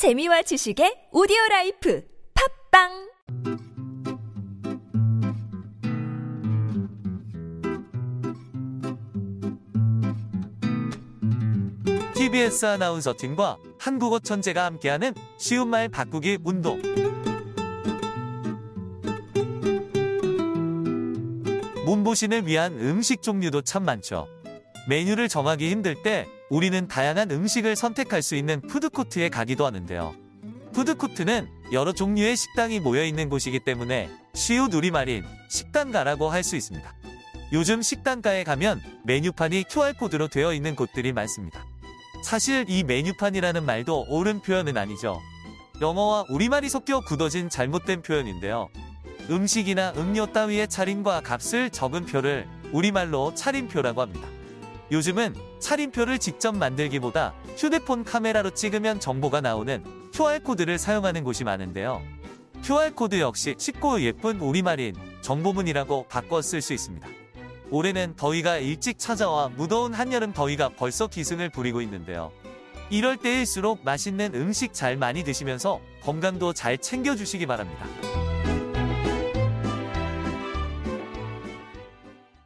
재미와 지식의 오디오 life 팟빵 TBS 아나운서 팀과 한국어 천재가 함께하는 쉬운 말 바꾸기 운동. 몸보신을 위한 음식 종류도 참 많죠. 메뉴를 정하기 힘들 때 우리는 다양한 음식을 선택할 수 있는 푸드코트에 가기도 하는데요. 푸드코트는 여러 종류의 식당이 모여 있는 곳이기 때문에 쉬운 우리말인 식당가라고 할 수 있습니다. 요즘 식당가에 가면 메뉴판이 QR코드로 되어 있는 곳들이 많습니다. 사실 이 메뉴판이라는 말도 옳은 표현은 아니죠. 영어와 우리말이 섞여 굳어진 잘못된 표현인데요. 음식이나 음료 따위의 차림과 값을 적은 표를 우리말로 차림표라고 합니다. 요즘은 차림표를 직접 만들기보다 휴대폰 카메라로 찍으면 정보가 나오는 QR코드를 사용하는 곳이 많은데요. QR코드 역시 쉽고 예쁜 우리말인 정보문이라고 바꿔 쓸 수 있습니다. 올해는 더위가 일찍 찾아와 무더운 한여름 더위가 벌써 기승을 부리고 있는데요. 이럴 때일수록 맛있는 음식 잘 많이 드시면서 건강도 잘 챙겨주시기 바랍니다.